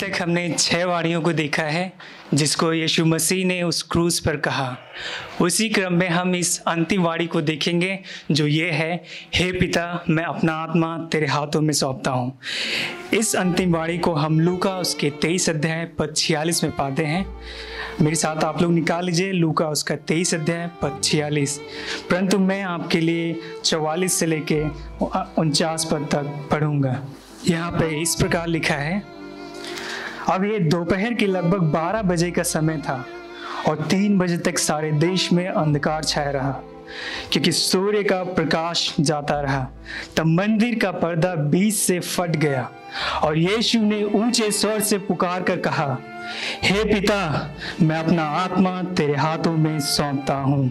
तक हमने छह वाणियों को देखा है, जिसको यीशु मसीह ने उस क्रूज पर कहा। उसी क्रम में हम इस अंतिम वाणी को देखेंगे, जो ये है, हे पिता, मैं अपना आत्मा तेरे हाथों में सौंपता हूँ। इस अंतिम वाणी को हम लूका उसके तेईस अध्याय पद छियालीस में पाते हैं। मेरे साथ आप लोग निकाल लीजिए, लूका उसका तेईस अध्याय पद छियालीस। परंतु मैं आपके लिए चौवालीस से लेके उनचास पद तक पढ़ूँगा। यहाँ पे इस प्रकार लिखा है अब ये दोपहर के लगभग 12 बजे का समय था और तीन बजे तक सारे देश में अंधकार छाया रहा, क्योंकि सूर्य का प्रकाश जाता रहा। तब मंदिर का पर्दा बीच से फट गया और यीशु ने ऊँचे स्वर से पुकार कर कहा, हे पिता, मैं अपना आत्मा तेरे हाथों में सौंपता हूँ।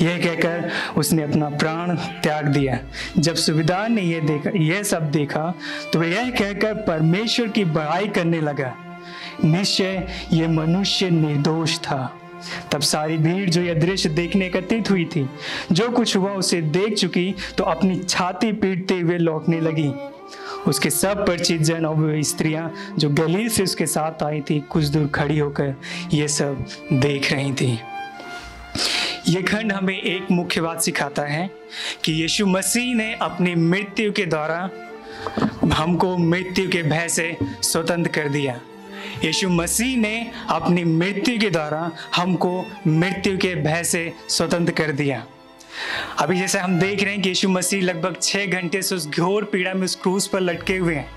यह कहकर उसने अपना प्राण त्याग दिया। जब सुविधार ने यह देखा, यह सब देखा तो यह कहकर परमेश्वर की बड़ाई करने लगा। निश्चय यह मनुष्य निर्दोष था। तब सारी भीड़ जो यह दृश्य देखने एकत्रित हुई थी, जो कुछ हुआ उसे देख चुकी तो अपनी छाती पीटते हुए लौटने लगी। उसके सब परिचित जन और स्त्रियाँ जो गलील से उसके साथ आई थी, कुछ दूर खड़ी होकर ये सब देख रही थी। ये खंड हमें एक मुख्य बात सिखाता है कि यीशु मसीह ने अपनी मृत्यु के द्वारा हमको मृत्यु के भय से स्वतंत्र कर दिया। यीशु मसीह ने अपनी मृत्यु के द्वारा हमको मृत्यु के भय से स्वतंत्र कर दिया। अभी जैसे हम देख रहे हैं कि यीशु मसीह लगभग छः घंटे से उस घोर पीड़ा में उस क्रूज पर लटके हुए हैं।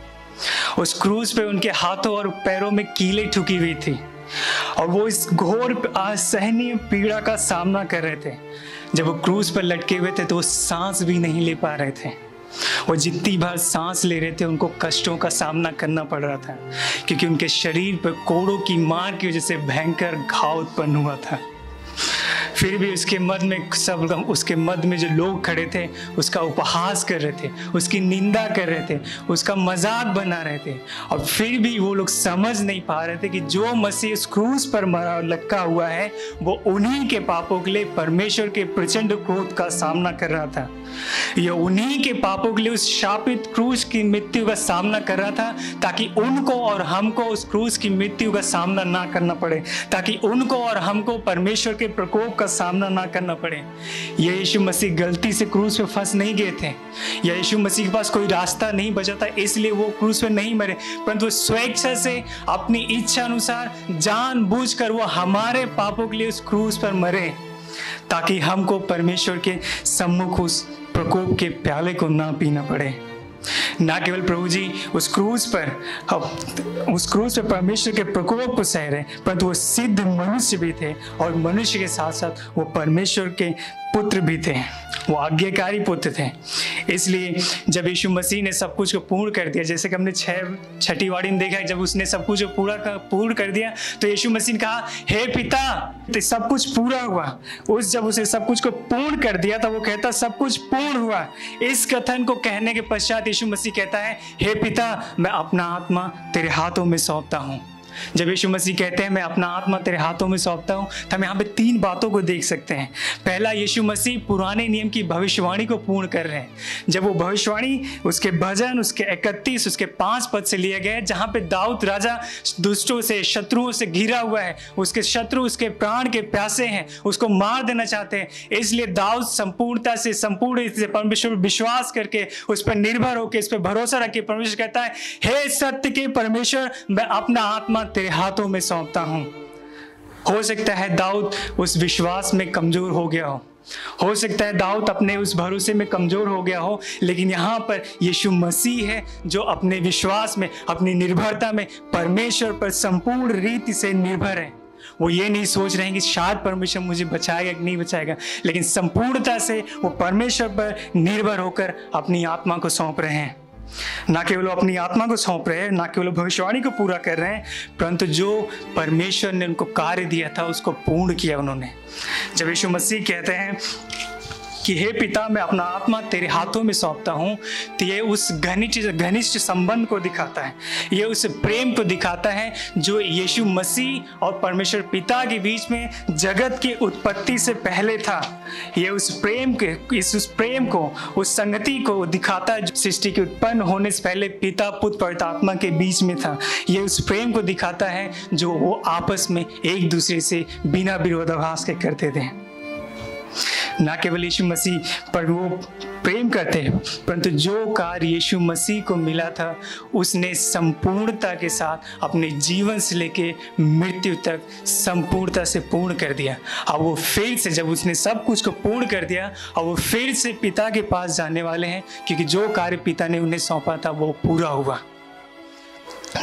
उस क्रूज पे उनके हाथों और पैरों में कीले ठुकी हुई थी। और वो इस घोर असहनीय पीड़ा का सामना कर रहे थे। जब वो क्रूज पर लटके हुए थे तो वो सांस भी नहीं ले पा रहे थे। वो जितनी बार सांस ले रहे थे, उनको कष्टों का सामना करना पड़ रहा था, क्योंकि उनके शरीर पर कोड़ों की मार की वजह से भयंकर घाव उत्पन्न हुआ था। फिर भी उसके मद में सब उसके मद में जो लोग खड़े थे, उसका उपहास कर रहे थे, उसकी निंदा कर रहे थे, उसका मज़ाक बना रहे थे। और फिर भी वो लोग समझ नहीं पा रहे थे कि जो मसीह उस क्रूज पर मरा, लटका हुआ है, वो उन्हीं के पापों के लिए परमेश्वर के प्रचंड क्रोध का सामना कर रहा था। ये उन्हीं के पापों के लिए उस शापित क्रूज की मृत्यु का सामना कर रहा था, ताकि उनको और हमको उस क्रूज की मृत्यु का सामना ना करना पड़े, ताकि उनको और हमको परमेश्वर के प्रकोप का सामना ना करना पड़े। ये यीशु मसीह गलती से क्रूज पे फंस नहीं गए थे। या यीशु मसीह के पास कोई रास्ता नहीं बचा था, इसलिए वो क्रूज पे नहीं मरे। परंतु स्वेच्छा से, अपनी इच्छा अनुसार जान बूझ कर वो हमारे पापों के लिए उस क्रूज पर मरे। ताकि हमको परमेश्वर के सम्मुख उस प्रकोप के प्याले को ना पीना पड़े। ना केवल प्रभु जी उस क्रूज पर उस क्रूज पर परमेश्वर के प्रकोप को सह रहे परंतु वो सिद्ध मनुष्य भी थे और मनुष्य के साथ साथ वो परमेश्वर के पुत्र भी थे वो आज्ञाकारी पुत्र थे। इसलिए जब यीशु मसीह ने सब कुछ को पूर्ण कर दिया जैसे कि हमने छह छठी वाड़ी में देखा जब उसने सब कुछ पूरा कर, पूर्ण कर दिया तो यीशु मसीह ने कहा हे hey, पिता तो सब कुछ पूरा हुआ। उस जब उसे सब कुछ को पूर्ण कर दिया तो वो कहता सब कुछ पूर्ण हुआ। इस कथन को कहने के पश्चात यीशु मसीह कहता है हे पिता मैं अपना आत्मा तेरे हाथों में सौंपता हूँ। जब यीशु मसीह कहते हैं, मैं अपना आत्मा तेरे हाथों में सौंपता हूँ तो हम यहाँ पे तीन बातों को देख सकते हैं। पहला, यीशु मसीह पुराने नियम की भविष्यवाणी को पूर्ण कर रहे हैं। जब वो भविष्यवाणी उसके भजन, उसके इकतीस, उसके पाँच पद से लिए गए जहाँ पे दाऊद राजा दुष्टों से, शत्रुओं से घिरा हुआ है, उसके शत्रु, उसके प्राण के प्यासे हैं, उसको मार देना चाहते हैं। इसलिए दाऊद संपूर्णता से, संपूर्ण परमेश्वर विश्वास करके उस पर निर्भर होकर, इस पर भरोसा रखे परमेश्वर कहता है, हे सत्य के परमेश्वर, मैं अपना आत्मा तेरे हाथों में सौंपता हूँ। हो सकता है दाऊद उस विश्वास में कमज़ोर हो गया हो। हो सकता है दाऊद अपने उस भरोसे में कमज़ोर हो गया हो, लेकिन यहाँ पर यीशु मसीह है जो अपने विश्वास में, अपनी निर्भरता में परमेश्वर पर संपूर्ण रीति से निर्भर है। वो ये नहीं सोच रहे हैं कि शायद परमेश्वर मुझे बचाएगा कि नहीं बचाएगा, लेकिन संपूर्णता से वो परमेश्वर पर निर्भर होकर अपनी आत्मा को सौंप रहे हैं। ना केवल वो अपनी आत्मा को सौंप रहे हैं, ना केवल भविष्यवाणी को पूरा कर रहे हैं, परंतु जो परमेश्वर ने उनको कार्य दिया था, उसको पूर्ण किया उन्होंने। जब यीशु मसीह कहते हैं कि, हे पिता, मैं अपना आत्मा तेरे हाथों में सौंपता हूँ तो ये उस घनिष्ठ घनिष्ठ संबंध को दिखाता है। ये उस प्रेम को दिखाता है, जो यीशु मसीह और परमेश्वर पिता के बीच में जगत की उत्पत्ति से पहले था। ये उस प्रेम के, इस उस प्रेम को, उस संगति को दिखाता है, जो सृष्टि के उत्पन्न होने से पहले पिता, पुत्र पवित्र आत्मा के बीच में था। ये उस प्रेम को दिखाता है, जो वो आपस में एक दूसरे से बिना विरोधाभास के करते थे। ना केवल यीशु मसीह, पर वो प्रेम करते हैं। परंतु जो कार्य यीशु मसीह को मिला था, उसने संपूर्णता के साथ अपने जीवन से लेके मृत्यु तक संपूर्णता से पूर्ण कर दिया। अब वो फिर से, जब उसने सब कुछ को पूर्ण कर दिया और वो फिर से पिता के पास जाने वाले हैं, क्योंकि जो कार्य पिता ने उन्हें सौंपा था, वो पूरा हुआ।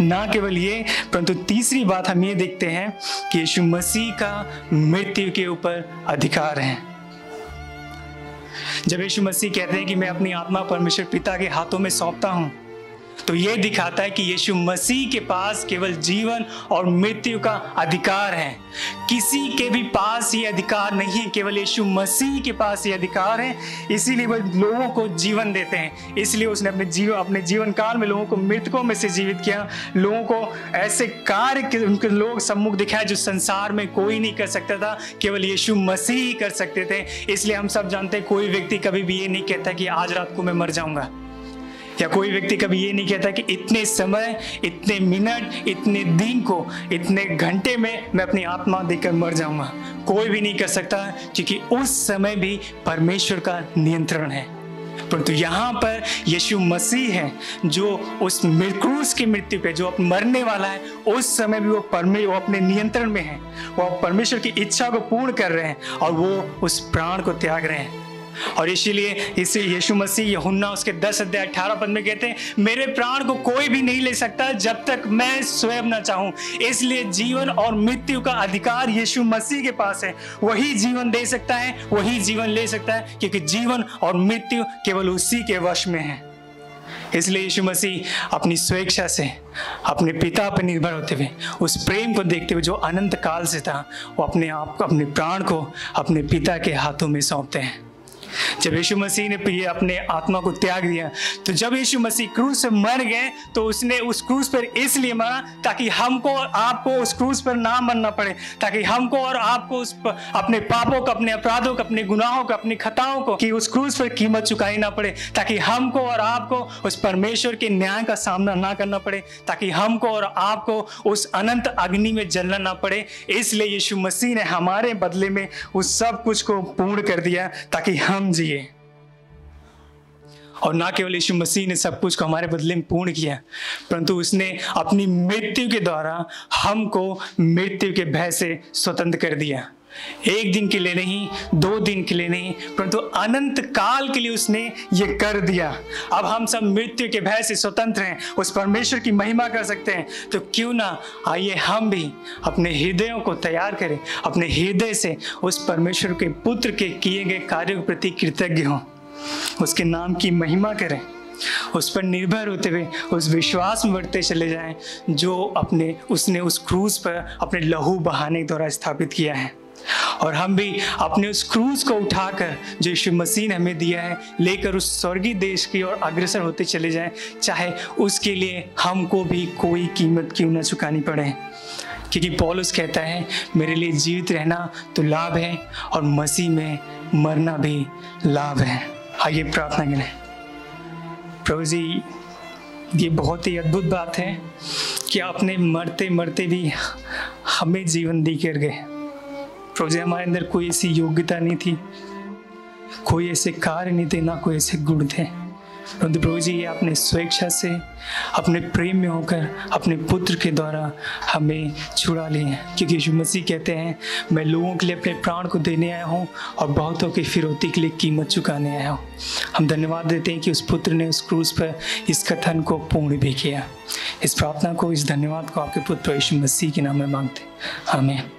ना केवल ये, परंतु तीसरी बात हम ये देखते हैं कि यीशु मसीह का मृत्यु के ऊपर अधिकार है। जब यीशु मसीह कहते हैं कि मैं अपनी आत्मा परमेश्वर पिता के हाथों में सौंपता हूँ तो ये दिखाता है कि यीशु मसीह के पास केवल जीवन और मृत्यु का अधिकार है। किसी के भी पास ये अधिकार नहीं है, केवल यीशु मसीह के पास ये अधिकार है। इसीलिए वह लोगों को जीवन देते हैं। इसलिए उसने अपने जीवन अपने जीवन काल में लोगों को, मृतकों में से जीवित किया। लोगों को ऐसे कार्य उनके लोग सम्मुख दिखाए जो संसार में कोई नहीं कर सकता था, केवल यीशु मसीह ही कर सकते थे। इसलिए हम सब जानते हैं, कोई व्यक्ति कभी भी ये नहीं कहता कि आज रात को मैं मर जाऊँगा। या कोई व्यक्ति कभी ये नहीं कहता कि इतने समय, इतने मिनट, इतने दिन को, इतने घंटे में मैं अपनी आत्मा देकर मर जाऊँगा। कोई भी नहीं कर सकता, क्योंकि उस समय भी परमेश्वर का नियंत्रण है। परंतु यहाँ पर यीशु मसीह है, जो उस क्रूस की मृत्यु पे, जो मरने वाला है, उस समय भी वो परमे, वो अपने नियंत्रण में है। वो परमेश्वर की इच्छा को पूर्ण कर रहे हैं और वो उस प्राण को त्याग रहे हैं। और इसीलिए इसे यीशु मसीह यहुन्ना उसके दस अध्याय अठारह पद में कहते हैं, मेरे प्राण को कोई भी नहीं ले सकता जब तक मैं स्वयं ना चाहूँ। इसलिए जीवन और मृत्यु का अधिकार यीशु मसीह के पास है। वही जीवन दे सकता है, वही जीवन ले सकता है, क्योंकि जीवन और मृत्यु केवल उसी के वश में है। इसलिए यीशु मसीह अपनी स्वेच्छा से, अपने पिता पर निर्भर होते हुए, उस प्रेम को देखते हुए जो अनंत काल से था, वो अपने आप अपने प्राण को अपने पिता के हाथों में सौंपते हैं। जब यीशु मसीह ने ये अपने आत्मा को त्याग दिया तो जब यीशु मसीह क्रूज से मर गए तो उसने उस क्रूज पर इसलिए मरा ताकि हमको और आपको उस क्रूज पर ना मरना पड़े, ताकि हमको और आपको उस अपने पापों को, अपने अपराधों को, अपने गुनाहों को, अपनी खताओं को कि उस क्रूज पर कीमत चुकाई ना पड़े, ताकि हमको और आपको उस परमेश्वर के न्याय का सामना ना करना पड़े, ताकि हमको और आपको उस अनंत अग्नि में जलना ना पड़े। इसलिए यीशु मसीह ने हमारे बदले में उस सब कुछ को पूर्ण कर दिया ताकि हम हम जिए और ना केवल यीशु मसीह ने सब कुछ को हमारे बदले में पूर्ण किया, परंतु उसने अपनी मृत्यु के द्वारा हमको मृत्यु के भय से स्वतंत्र कर दिया। एक दिन के लिए नहीं, दो दिन के लिए नहीं, परंतु अनंत काल के लिए उसने ये कर दिया। अब हम सब मृत्यु के भय से स्वतंत्र हैं, उस परमेश्वर की महिमा कर सकते हैं। तो क्यों ना आइए हम भी अपने हृदयों को तैयार करें, अपने हृदय से उस परमेश्वर के पुत्र के किए गए कार्यों के प्रति कृतज्ञ हों। उसके नाम की महिमा करें। उस पर निर्भर होते हुए, उस विश्वास में बढ़ते चले जाएँ, जो अपने, उसने उस क्रूज पर अपने लहू बहाने के द्वारा स्थापित किया है। और हम भी अपने उस क्रूज को उठाकर जो यीशु मसीह ने हमें दिया है, लेकर उस स्वर्गीय देश की ओर अग्रसर होते चले जाएँ, चाहे उसके लिए हमको भी कोई कीमत क्यों ना चुकानी पड़े। क्योंकि पॉलुस कहता है, मेरे लिए जीवित रहना तो लाभ है और मसीह में मरना भी लाभ है। आइए प्रार्थना करें। प्रभु जी, ये बहुत ही अद्भुत बात है कि आपने मरते मरते भी हमें जीवन दी कर गए। प्रभु हमारे अंदर कोई ऐसी योग्यता नहीं थी, कोई ऐसे कार्य नहीं थे, ना कोई ऐसे गुण थे। परंतु प्रभु जी आपने स्वेच्छा से, अपने प्रेम में होकर, अपने पुत्र के द्वारा हमें छुड़ा लिए हैं। क्योंकि यीशु मसीह कहते हैं, मैं लोगों के लिए अपने प्राण को देने आया हूँ और बहुतों की फिरौती के लिए कीमत चुकाने आया हूँ। हम धन्यवाद देते हैं कि उस पुत्र ने उस क्रूज पर इस कथन को पूर्ण भी किया। इस प्रार्थना को, इस धन्यवाद को आपके पुत्र यीशु मसीह के नाम में मांगते हमें